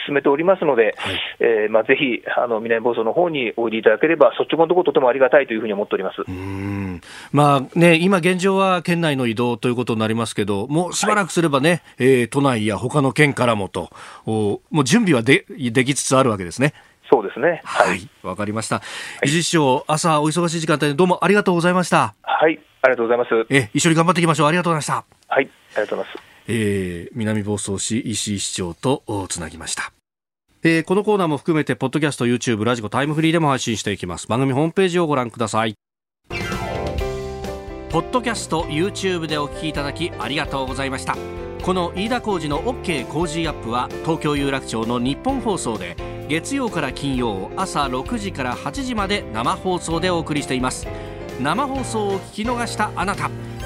S5: 進めておりますので、はい、えー、まあ、ぜひ、あの南房総の方においでいただければ、率直なところ、とてもありがたいというふうに思っておりますうん
S1: まあね、今現状は県内の移動ということになりますけど、もうしばらくすればね、はい、えー、都内や他の県からもと、おもう準備はでできつつあるわけですね。
S5: そうですね。
S1: はい。わ、はい、かりました。伊地市長、朝お忙しい時間帯どうもありがとうございました。
S5: はい、ありがとうございます。
S1: え、一緒に頑張っていきましょう。ありがとうございました。はい、
S5: ありがとうございます。
S1: えー、南房総市石井市長とつなぎました。えー、このコーナーも含めて、ポッドキャスト、YouTube、ラジコ、タイムフリーでも配信していきます。番組ホームページをご覧ください。ポッドキャスト、YouTube でお聞きいただきありがとうございました。この飯田浩司の OK 工事アップは、東京有楽町の日本放送で、月曜から金曜朝6時から8時まで生放送でお送りしています。生放送を聞き逃したあなた。